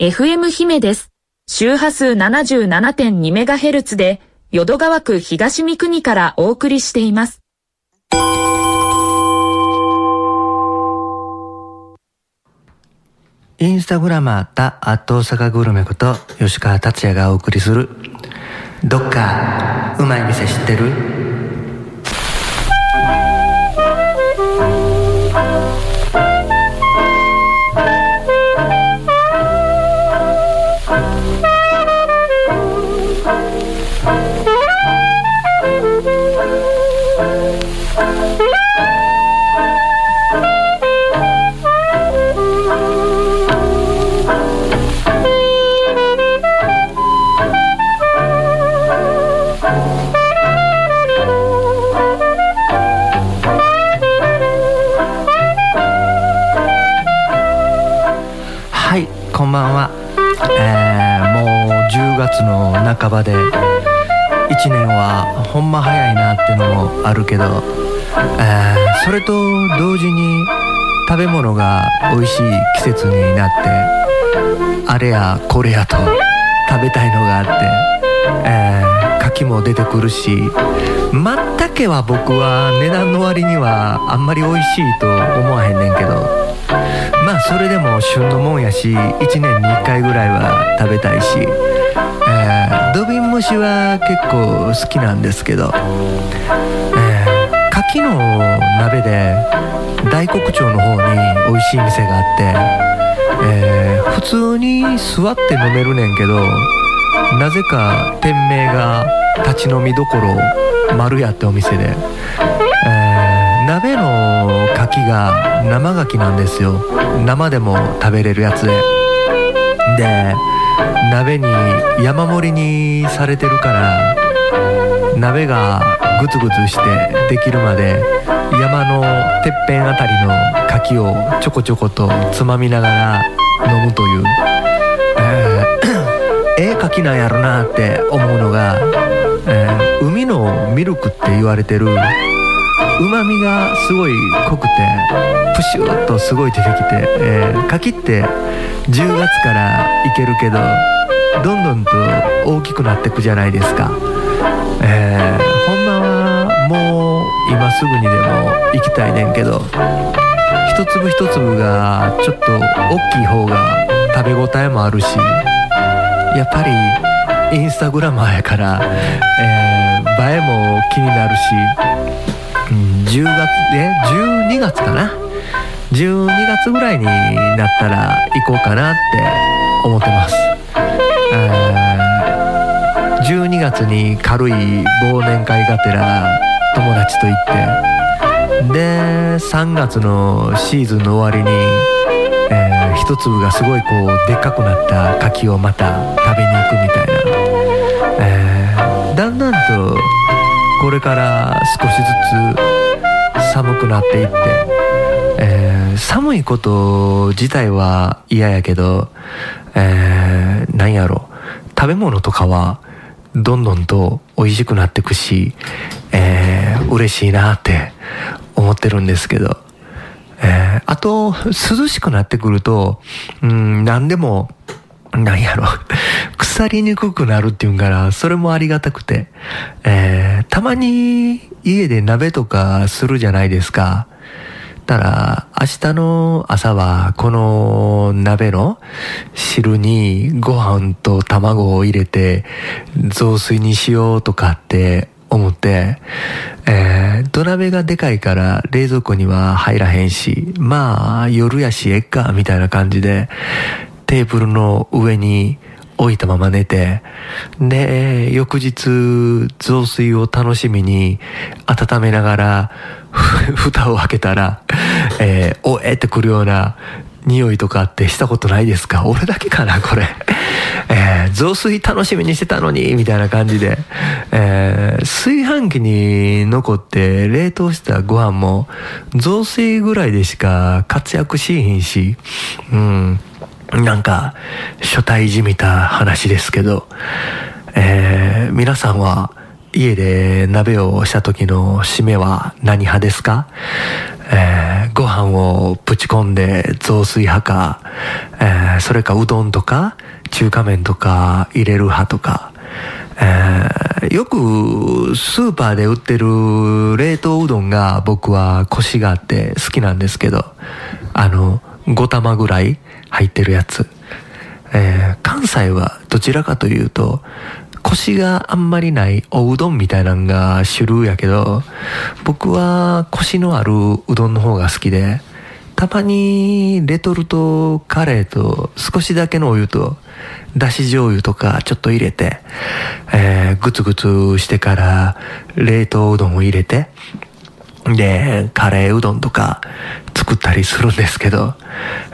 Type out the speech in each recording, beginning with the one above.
FM 姫です。周波数 77.2MHz で、淀川区東三国からお送りしています。インスタグラマーたアット大阪グルメこと吉川達也がお送りするどっかうまい店知ってる？んばんは、えー、もう10月の半ばで1年はほんま早いなってのもあるけど、えー、それと同時に食べ物が美味しい季節になってあれやこれやと食べたいのがあって、えー、牡蠣も出てくるしまったけは僕は値段の割にはあんまり美味しいと思わへんねんけどまあそれでも旬のもんやし1年に1回ぐらいは食べたいし、えー、土瓶蒸しは結構好きなんですけど、えー、牡蠣の鍋で大黒町の方に美味しい店があって、えー、普通に座って飲めるねんけどなぜか店名が立ち飲みどころ丸屋ってお店で、えー、鍋の牡蠣が生牡蠣なんですよ。生でも食べれるやつで。で鍋に山盛りにされてるから鍋がグツグツしてできるまで山のてっぺんあたりの牡蠣をちょこちょことつまみながら飲むという。えー、ええ牡蠣なんやろなって思うのが、えー、海のミルクって言われてるうまみがすごい濃くてプシューッとすごい出てきて、えー、柿って10月からいけるけどどんどんと大きくなってくじゃないですか、えー、ほんまはもう今すぐにでも行きたいねんけど一粒一粒がちょっと大きい方が食べ応えもあるしやっぱりインスタグラマーやから、えー、映えも気になるし10月え12月かな？12月ぐらいになったら行こうかなって思ってます、12月に軽い忘年会がてら友達と行ってで3月のシーズンの終わりに、えー、一粒がすごいこうでっかくなった柿をまた食べに行くみたいな、これから少しずつ寒くなっていって、えー、寒いこと自体は嫌やけど、えー、なんやろ。食べ物とかはどんどんと美味しくなってくし、えー、嬉しいなって思ってるんですけど、えー、あと涼しくなってくると、うん、何でもなんやろ。腐りにくくなるっていうんから、それもありがたくて、えー、たまに家で鍋とかするじゃないですか。たら、明日の朝は、この鍋の汁にご飯と卵を入れて、雑炊にしようとかって思って、えー、土鍋がでかいから冷蔵庫には入らへんし、まあ、夜やしえっか、みたいな感じで、テーブルの上に置いたまま寝て、で、翌日、雑炊を楽しみに温めながら、蓋を開けたら、えー、おえってくるような匂いとかってしたことないですか？俺だけかなこれ。えー、雑炊楽しみにしてたのにみたいな感じで、えー、炊飯器に残って冷凍したご飯も雑炊ぐらいでしか活躍しひんし、うん。なんか、初対じみた話ですけど、えー、皆さんは家で鍋をした時の締めは何派ですか？えー、ご飯をぶち込んで雑炊派か、えー、それかうどんとか中華麺とか入れる派とか、えー、よくスーパーで売ってる冷凍うどんが僕はコシがあって好きなんですけど、あの、5玉ぐらい入ってるやつ。えー、関西はどちらかというと、コシがあんまりないおうどんみたいなのが主流やけど、僕はコシのあるうどんの方が好きで、たまにレトルトカレーと少しだけのお湯とだし醤油とかちょっと入れて、えー、グツグツしてから冷凍うどんを入れて、で、カレーうどんとか作ったりするんですけど、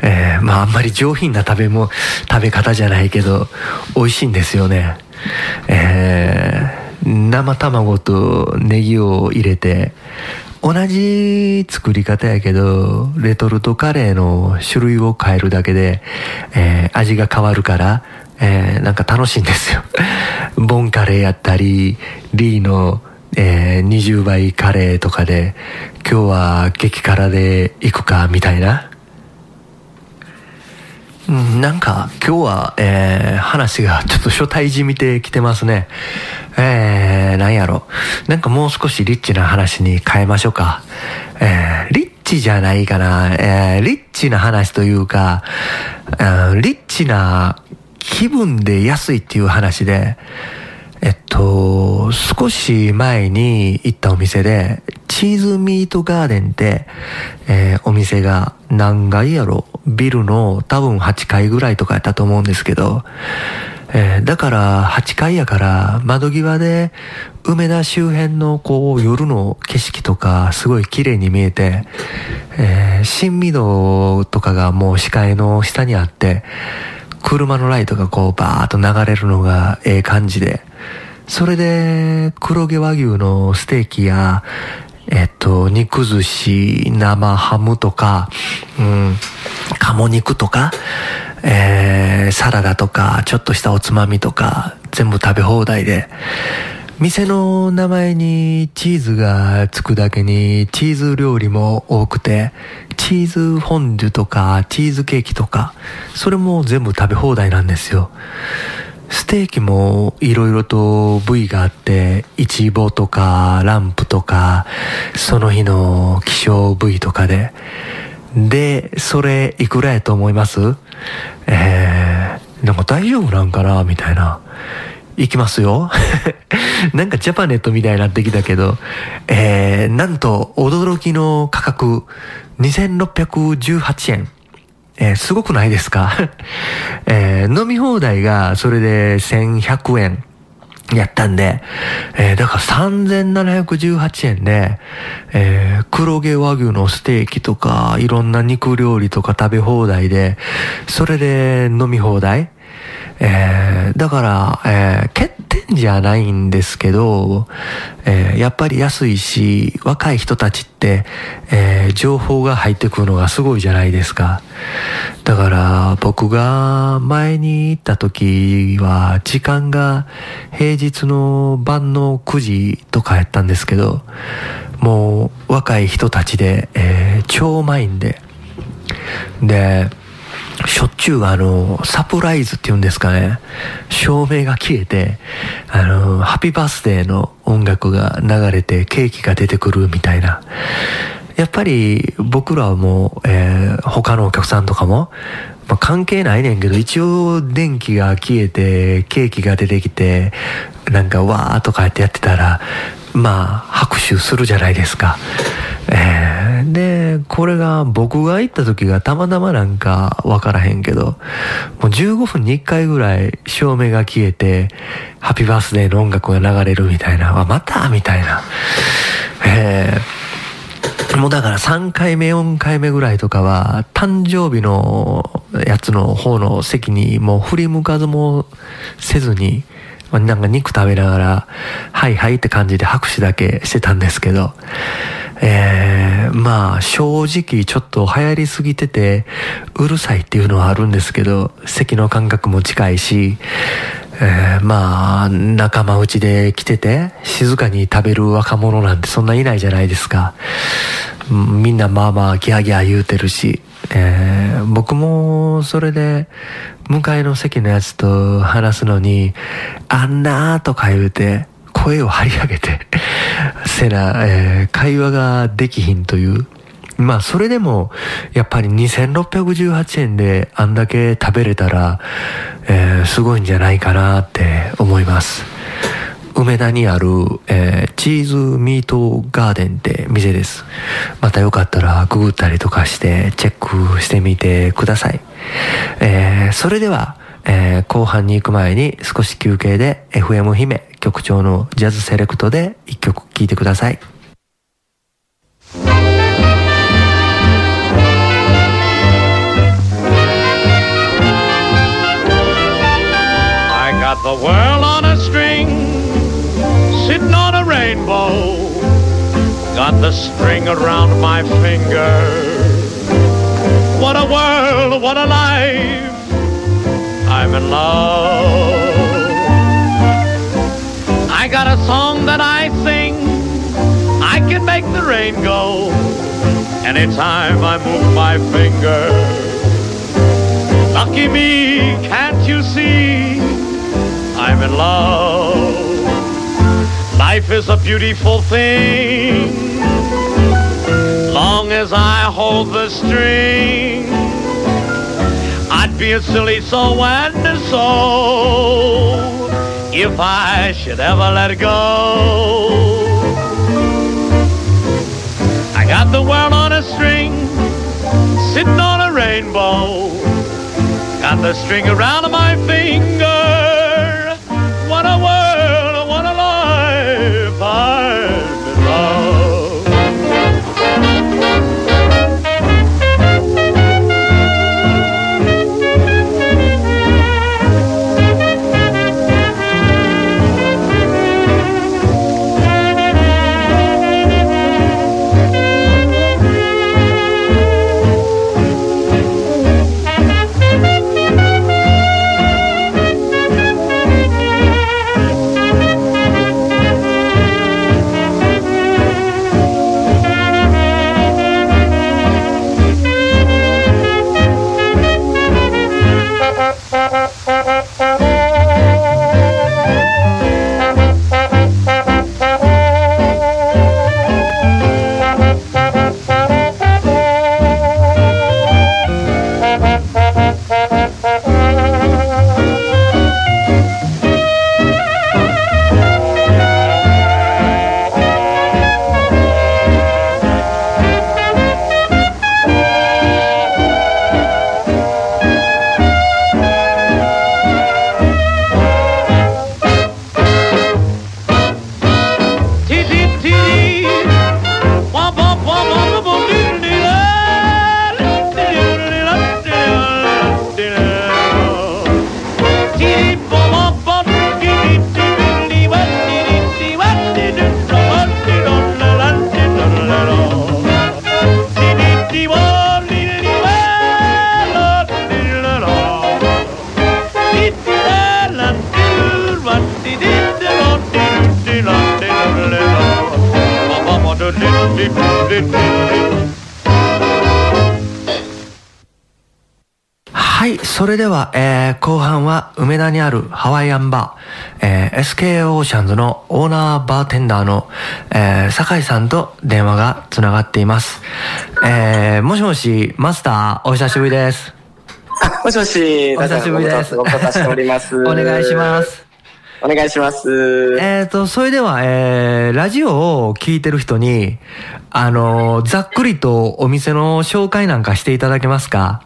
えー、まああんまり上品な食べも、食べ方じゃないけど、美味しいんですよね。えー、生卵とネギを入れて、同じ作り方やけど、レトルトカレーの種類を変えるだけで、えー、味が変わるから、えー、なんか楽しいんですよ。ボンカレーやったり、リーのえー、20倍カレーとかで、今日は激辛で行くか、みたいな。うん、なんか今日は、えー、話がちょっと初対じみてきてますね。えー、なんやろ。なんかもう少しリッチな話に変えましょうか。えー、リッチじゃないかな。えー、リッチな話というか、えー、リッチな気分で安いっていう話で、えっと、少し前に行ったお店で、チーズミートガーデンって、えー、お店が何階やろ？ビルの多分8階ぐらいとかやったと思うんですけど、えー、だから8階やから窓際で梅田周辺のこう夜の景色とかすごい綺麗に見えて、えー、新御堂とかがもう視界の下にあって、車のライトがこうバーッと流れるのがええ感じで、それで黒毛和牛のステーキや、えっと、肉寿司、生ハムとか、うん、鴨肉とか、えー、サラダとか、ちょっとしたおつまみとか、全部食べ放題で、店の名前にチーズがつくだけにチーズ料理も多くて、チーズフォンデュとかチーズケーキとか、それも全部食べ放題なんですよ。ステーキもいろいろと部位があって、イチボとかランプとか、その日の希少部位とかで。で、それいくらやと思います？えー、なんか大丈夫なんかな？みたいな。いきますよ。なんかジャパネットみたいになってきたけど、えー、なんと驚きの価格、2618円。えー、すごくないですか？えー、飲み放題がそれで1100円やったんで、えー、だから3718円で、えー、黒毛和牛のステーキとか、いろんな肉料理とか食べ放題で、それで飲み放題えー、だから、えー、欠点じゃないんですけど、えー、やっぱり安いし、若い人たちって、え、情報が入ってくるのがすごいじゃないですか。だから僕が前に行った時は時間が平日の晩の9時とかやったんですけど、もう若い人たちで、えー、超満員で、で、しょっちゅうあの、サプライズっていうんですかね、照明が消えて、あの、ハッピーバースデーの音楽が流れてケーキが出てくるみたいな。やっぱり僕らはもう、えー、他のお客さんとかも、まあ、関係ないねんけど、一応電気が消えて、ケーキが出てきて、なんかわーとかやってやってたら、まあ、拍手するじゃないですか。えー、で、これが僕が行った時がたまたまなんかわからへんけど、もう15分に1回ぐらい照明が消えて、ハッピーバースデーの音楽が流れるみたいな、あ、また？みたいな。えー、もうだから3回目、4回目ぐらいとかは、誕生日のやつの方の席にもう振り向かずもせずに、なんか肉食べながら、はいはいって感じで拍手だけしてたんですけど、えー、まあ正直ちょっと流行りすぎててうるさいっていうのはあるんですけど席の感覚も近いし、えー、まあ仲間内で来てて静かに食べる若者なんてそんないないじゃないですか。みんなまあまあギャーギャー言うてるし、えー、僕もそれで向かいの席のやつと話すのにあんなーとか言うて声を張り上げて せな、えー、会話ができひんという。まあ、それでも、やっぱり2618円であんだけ食べれたら、えー、すごいんじゃないかなって思います。梅田にある、えー、チーズミートガーデンって店です。またよかったらググったりとかしてチェックしてみてください。えー、それでは、えー、後半に行く前に少し休憩で FM 姫局長のジャズセレクトで一曲聴いてください。got the world sitting on a rainbow. Got the string around my finger. What a world, what a life. I'm in love. I got a song that I sing. I can make the rain go anytime I move my finger. Lucky me, can't you see? I'm in love. Life is a beautiful thing. Long as I hold the string I'd be a silly soul and soul if I should ever let go. I got the world on a string, sitting on a rainbow. Got the string around my finger. ハワイアンバー、えー、SK オーシャンズのオーナーバーテンダーの、えー、酒井さんと電話がつながっています。えー、もしもし、マスター、お久しぶりです。あ、もしもし、お久しぶりです。ご無沙汰しております。お願いします。お願いします。えっ、ー、と、それでは、えー、ラジオを聞いてる人に、あの、ざっくりとお店の紹介なんかしていただけますか？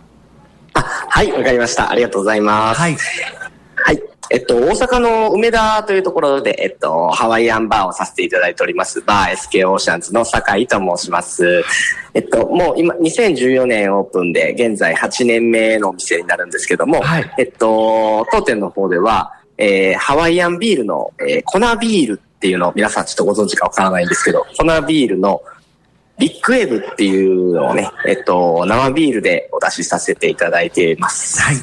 あ、はい、わかりました。ありがとうございます。はい。はい。えっと、大阪の梅田というところで、えっと、ハワイアンバーをさせていただいております、バー SK オーシャンズの酒井と申します。えっと、もう今、2014年オープンで、現在8年目のお店になるんですけども、はい、えっと、当店の方では、えー、ハワイアンビールの、えー、粉ビールっていうのを皆さんちょっとご存知かわからないんですけど、粉ビールの、ビッグウェーブっていうのをね、えっと、生ビールでお出しさせていただいています。はい。は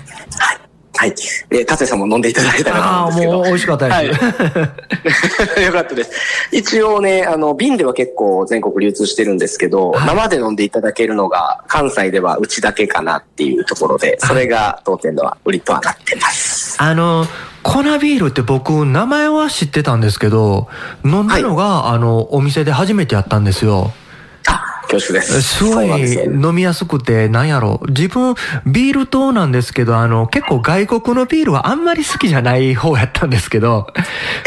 い。はい。で、達也さんも飲んでいただいたかとああ、思うんですけど。もう美味しかったです。はい。よかったです。一応ね、あの、瓶では結構全国流通してるんですけど、はい生で飲んでいただけるのが関西ではうちだけかなっていうところで、それが当店のは売りとはなってます。あの、粉ビールって僕、名前は知ってたんですけど、飲んだのが、あの、お店で初めてやったんですよ。あ、恐縮です。すごい飲みやすくて、なんやろ。自分、ビール糖なんですけど、あの、結構外国のビールはあんまり好きじゃない方やったんですけど、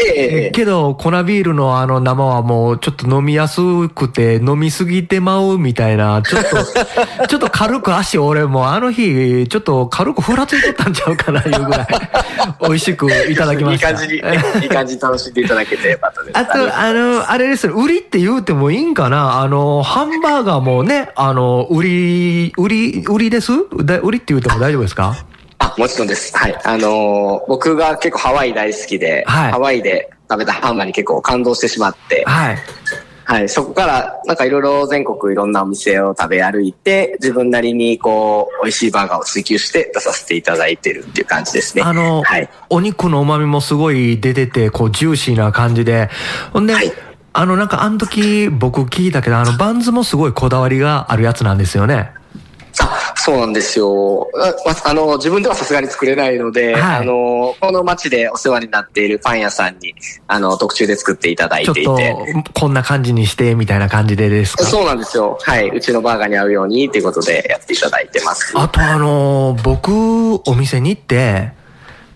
ええええけど、粉ビールのあの生はもうちょっと飲みやすくて飲みすぎてまうみたいな、ちょっと、ちょっと軽く足俺もあの日、ちょっと軽くふらついとったんちゃうかないうぐらい、美味しくいただきました。いい感じに、いい感じに楽しんでいただけてよかったです。あと、あの、あれですよ、売りって言うてもいいんかな？あの、ハンバーガーもね、あの、売り、売り、売りです？だ売りって言うても大丈夫ですか？あ、もちろんです。はい。あのー僕が結構ハワイ大好きで、はいハワイで食べたハンバーに結構感動してしまって、はい。はい。そこから、なんかいろいろ全国いろんなお店を食べ歩いて、自分なりにこう、美味しいバーガーを追求して出させていただいてるっていう感じですね。あの、はい。お肉の旨味もすごい出てて、こう、ジューシーな感じで。ほんで、はいあの、なんか、あの時、僕聞いたけど、あの、バンズもすごいこだわりがあるやつなんですよね。あ、そうなんですよ。あまあの、自分ではさすがに作れないので、はいあの、この町でお世話になっているパン屋さんに、あの、特注で作っていただいちょってといて。、こんな感じにして、みたいな感じでですか？そうなんですよ。はい。うちのバーガーに合うようにっていうことでやっていただいてます。あと、あの、僕、お店に行って、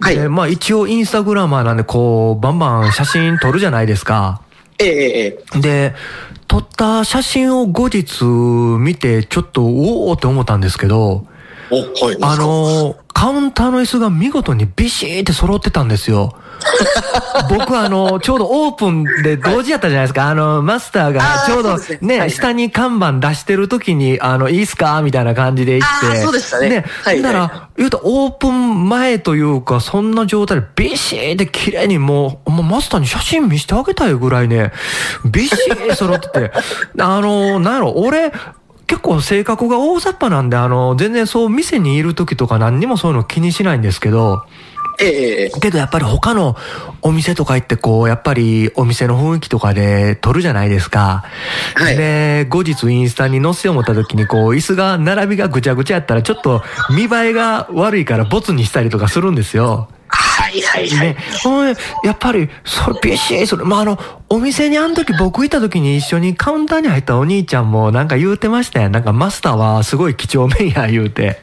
はいでまあ、一応、インスタグラマーなんで、こう、バンバン写真撮るじゃないですか。ええええで、撮った写真を後日見て、ちょっと、おおって思ったんですけど、お、はい。あのーカウンターの椅子が見事にビシーって揃ってたんですよ。僕あの、ちょうどオープンで同時やったじゃないですか。あの、マスターがちょうどね下に看板出してる時に、あの、いいっすか？みたいな感じで行って。そうでしたねはいだから、は言うとオープン前というか、そんな状態でビシーって綺麗にもう、もうマスターに写真見せてあげたいぐらいね、ビシー揃ってて。あの、なんやろ、俺、結構性格が大雑把なんで、あの、全然そう店にいる時とか何にもそういうの気にしないんですけど、ええええけどやっぱり他のお店とか行ってこう、やっぱりお店の雰囲気とかで撮るじゃないですか。はいで、後日インスタに載せよう思った時にこう、椅子が並びがぐちゃぐちゃやったらちょっと見栄えが悪いからボツにしたりとかするんですよ。はいはいはい。ね、やっぱり、それ、ビシッそれ、まあ、あの、お店にあの時僕いた時に一緒にカウンターに入ったお兄ちゃんもなんか言うてましたよ。なんかマスターはすごい几帳面や言うて。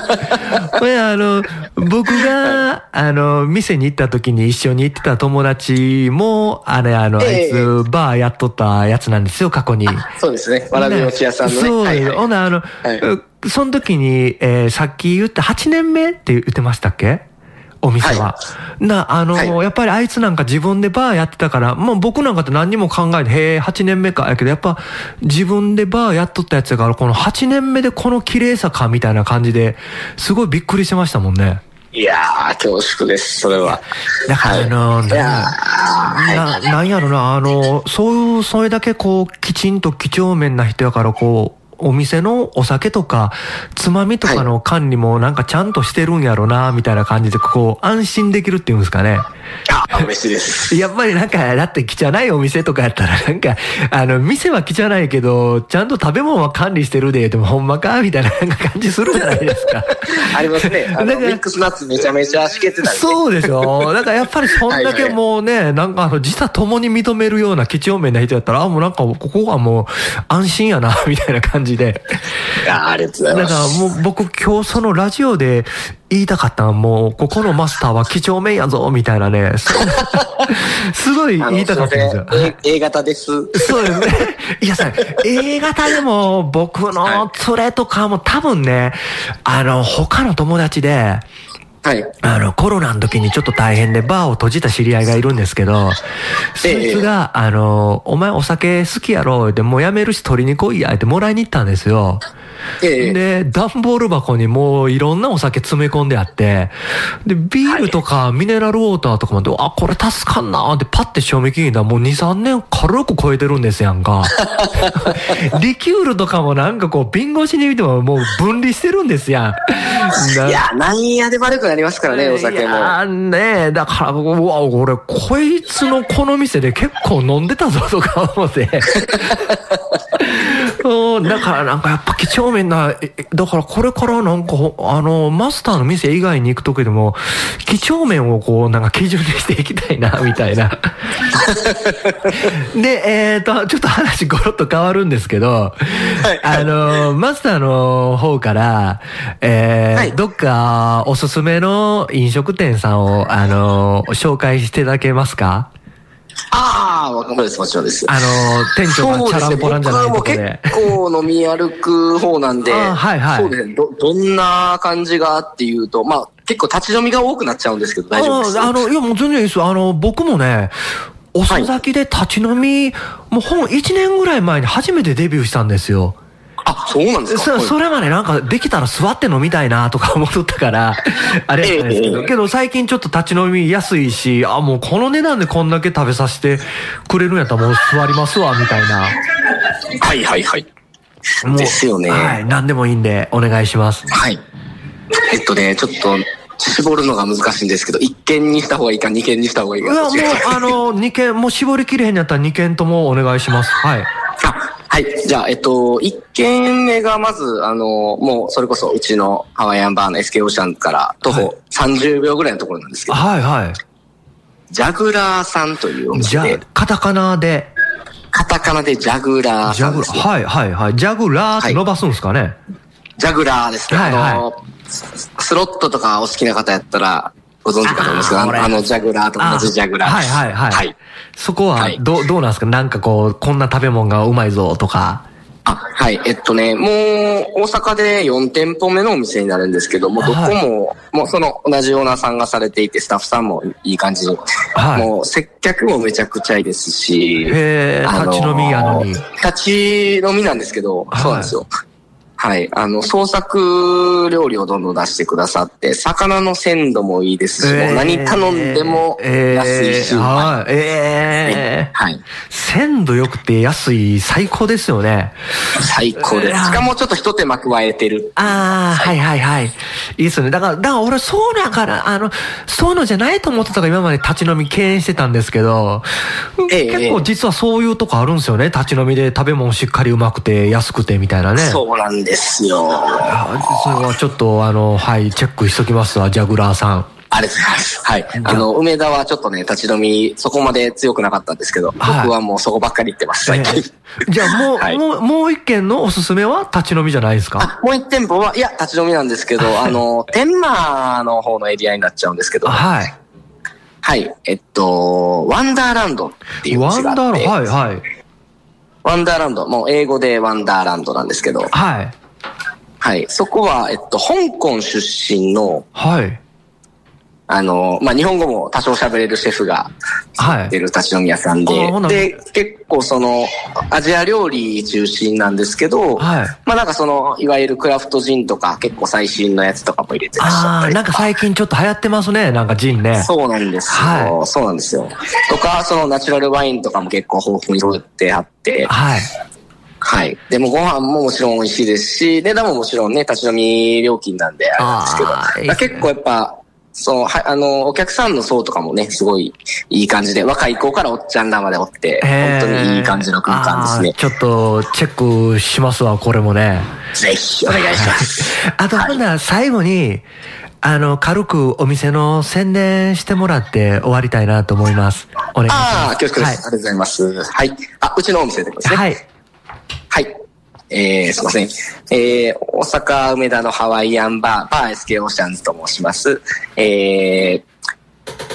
これあの、僕が、あの、店に行った時に一緒に行ってた友達も、あれ、あの、あいええつ、バーやっとったやつなんですよ、過去に。そうですね。わらび餅屋さんのね。そう、はいはいほんならあの、はいその時に、えーさっき言った8年目って言ってましたっけ？お店は。な、あの、はいやっぱりあいつなんか自分でバーやってたから、もう僕なんかって何にも考えて、へえ、8年目か。やけど、やっぱ自分でバーやっとったやつやから、この8年目でこの綺麗さか、みたいな感じで、すごいびっくりしてましたもんね。いやー、恐縮です、それは。だから、あの、いやな、なんやろな、あの、そういう、それだけこう、きちんと几帳面な人やから、こう、お店のお酒とか、つまみとかの管理もなんかちゃんとしてるんやろな、みたいな感じで、こう、安心できるっていうんですかね。あ、嬉しいです。やっぱりなんか、だって汚いお店とかやったら、なんか、あの、店は汚いけど、ちゃんと食べ物は管理してるで、でもほんまかみたいななんか感じするじゃないですか。ありますね。あの、ミックスナッツめちゃめちゃしけてた。そうでしょだからやっぱりそんだけもうね、なんかあの、自他共に認めるような几帳面な人やったら、あ、もうなんかここはもう安心やな、みたいな感じで。いやーありがとうございだからます。もう僕今日そのラジオで言いたかったのはもう、ここのマスターは几帳面やぞ、みたいなね。すごい言いたかったんですよ。A A 型です。そうですね。いやさ、A 型でも僕の 連れとかも多分ね、あの、他の友達で、はい。あの、コロナの時にちょっと大変でバーを閉じた知り合いがいるんですけど、そいつが、あの、お前お酒好きやろってもうやめるし取りに来いやってもらいに行ったんですよ。ええで、段ボール箱にもういろんなお酒詰め込んであって、で、ビールとかミネラルウォーターとかもで、あ、これ助かんなーってパッて賞味期限だもう2、3年軽く超えてるんですやんか。リキュールとかもなんかこう、瓶越しに見てももう分離してるんですやん。いや、なんやで悪くなりますからね、お酒も。いやーねえ、だから、うわ、俺、こいつのこの店で結構飲んでたぞとか思って。うんだからなんかやっぱ几帳面な、えだからこれからなんか、あの、マスターの店以外に行くときでも、几帳面をこう、なんか基準にしていきたいな、みたいな。で、えっ、と、ちょっと話ゴロッと変わるんですけど、あの、マスターの方から、えーはい。どっかおすすめの飲食店さんを、あの、紹介していただけますか？ああ、わかります、もちろんです。あの、店長がチャランポランじゃないとこ僕はもうで。結構飲み歩く方なんで、はいはいそうですねど、どんな感じがっていうと、まあ、結構立ち飲みが多くなっちゃうんですけど、大丈夫です。ああの、いやもう全然いいですよ。あの、僕もね、遅咲きで立ち飲み、もうほん1年ぐらい前に初めてデビューしたんですよ。あ、そうなんですか？それまでなんかできたら座って飲みたいなとか思っとったから、あれやったんですけど、ええけど最近ちょっと立ち飲み安いし、あ、もうこの値段でこんだけ食べさせてくれるんやったらもう座りますわ、みたいな。はいはいはい。ですよねはい、何でもいいんでお願いします。はい。えっとね、ちょっと、絞るのが難しいんですけど、1件にした方がいいか、2件にした方がいいか。いや、もうあの、2件、もう絞りきれへんやったら2件ともお願いします。はい。あはい。じゃあ、えっと、1件目がまず、あの、もう、それこそ、うちのハワイアンバーの SK オーシャンから徒はい歩30秒ぐらいのところなんですけど、はいはい。ジャグラーさんというおじゃ店で、カタカナで、カタカナでジャグラーさんですね。はいはいはい。ジャグラーって伸ばすんですかね。ジャグラーですね。はいはいあの、ススロットとかお好きな方やったら、ご存知かと思いますけど、あのジャグラーと同じジャグラーはい。はいはい。はい。そこははいど、どうなんですか？なんかこう、こんな食べ物がうまいぞとか。あ、はい。えっとね、もう、大阪で4店舗目のお店になるんですけども、どこはいも、もうその同じオーナーさんがされていて、スタッフさんもいい感じに、はいもう接客もめちゃくちゃいいですし、へ立ち飲みやのに立ち飲みなんですけど、はいそうなんですよ。はい。あの、創作料理をどんどん出してくださって、魚の鮮度もいいですし、もう何頼んでも安いし、えーはい。ええはい。鮮度良くて安い、最高ですよね。最高です。しかもちょっと一手間加えてる。ああ、はいはいはい。いいですね。だから、だから俺そうだから、あの、そういうのじゃないと思ってたから今まで立ち飲み敬遠してたんですけど、ええ結構実はそういうとこあるんですよね。立ち飲みで食べ物しっかりうまくて安くてみたいなね。そうなんですよ。あそれはちょっとあの、はい、チェックしときますわ、ジャグラーさん。ありがとうございます。はい。あの、梅田はちょっとね、立ち飲み、そこまで強くなかったんですけど、はい僕はもうそこばっかり行ってます、最近。えーじゃあもう、はいもう、もう一軒のおすすめは立ち飲みじゃないですか？あ、もう一店舗は、いや、立ち飲みなんですけど、あの、天満の方のエリアになっちゃうんですけど、はい。はい。えっと、ワンダーランドっていうおワンダー店があって、はいはい。ワンダーランド、もう英語でワンダーランドなんですけど、はい。はい。そこは、えっと、香港出身の、はい。あの、まあ、日本語も多少喋れるシェフがはってる立ち飲み屋さんで、あーほなで、結構その、アジア料理中心なんですけど、はいまあなんかその、いわゆるクラフトジンとか、結構最新のやつとかも入れてらっしゃあたりなんか最近ちょっと流行ってますね。なんかジンね。そうなんですよ、はそうなんですよ。とか、そのナチュラルワインとかも結構豊富に揃ってあって、はい。はい。でもご飯ももちろん美味しいですし、値段ももちろんね、立ち飲み料金なんであれなんですけど、いいだから結構やっぱ、そう、はい、あの、お客さんの層とかもね、すごいいい感じで、若い子からおっちゃんらまでおって、えー本当にいい感じの空間ですね。ちょっとチェックしますわ、これもね。ぜひお願いします。あと、ほんなら最後に、あの、軽くお店の宣伝してもらって終わりたいなと思います。お願いします。ああ、恐縮です、ありがとうございます。はい。あ、うちのお店でですね。はい。はい。はい。えー、すいません。えー、大阪梅田のハワイアンバー、バー SK オーシャンズと申します。えー、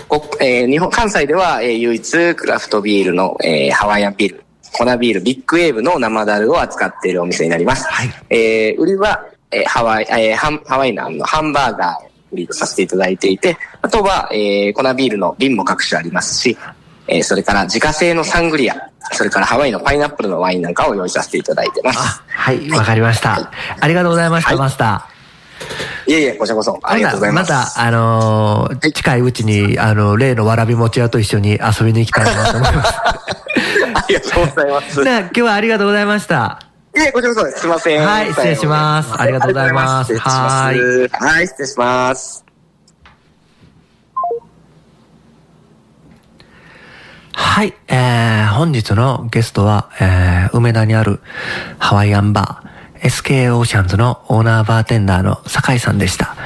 こえー日本、関西では、えー唯一クラフトビールの、えーハワイアンビール、粉ビール、ビッグウェーブの生ダルを扱っているお店になります。はいえー売りは、えーハワイ、えーハワイナンのハンバーガーを売りとさせていただいていて、あとは、えー粉ビールの瓶も各種ありますし、えーそれから自家製のサングリア、それからハワイのパイナップルのワインなんかを用意させていただいてます。はい、わかりました。ありがとうございました、はいマスタいえいえ、こちらこそー。ありがとうございます。また、あのー近いうちに、あの、例のわらび餅屋と一緒に遊びに行きたいなと思います。ありがとうございます。いじゃあ、今日はありがとうございました。え、こちらこそです。すいません。はい失礼しますありがとうございますありがとうございはい、失礼します。はい、えー、本日のゲストは、えー、梅田にあるハワイアンバー、SK オーシャンズのオーナーバーテンダーの酒井さんでした。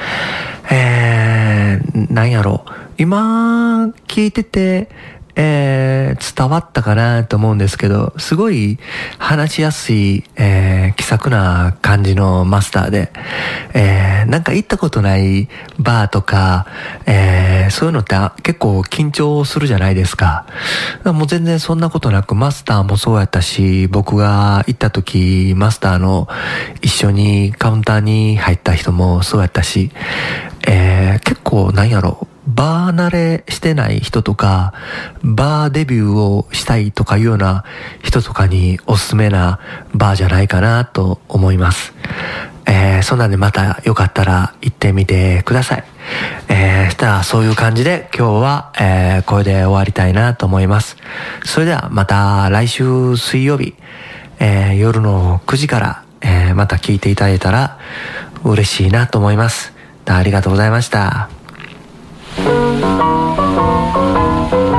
えー、なんやろう。今、聞いてて、えー、伝わったかなと思うんですけど、すごい話しやすい、えー、気さくな感じのマスターで、えー、なんか行ったことないバーとか、えー、そういうのって結構緊張するじゃないですか。もう全然そんなことなく、マスターもそうやったし、僕が行った時、マスターの一緒にカウンターに入った人もそうやったし、えー、結構なんやろ、バー慣れしてない人とか、バーデビューをしたいとかいうような人とかにおすすめなバーじゃないかなと思います。えー、そんなんでまたよかったら行ってみてください。えー、したらそういう感じで今日は、えー、これで終わりたいなと思います。それではまた来週水曜日、えー、夜の9時から、えー、また聞いていただいたら嬉しいなと思います。ありがとうございました。「Thank you.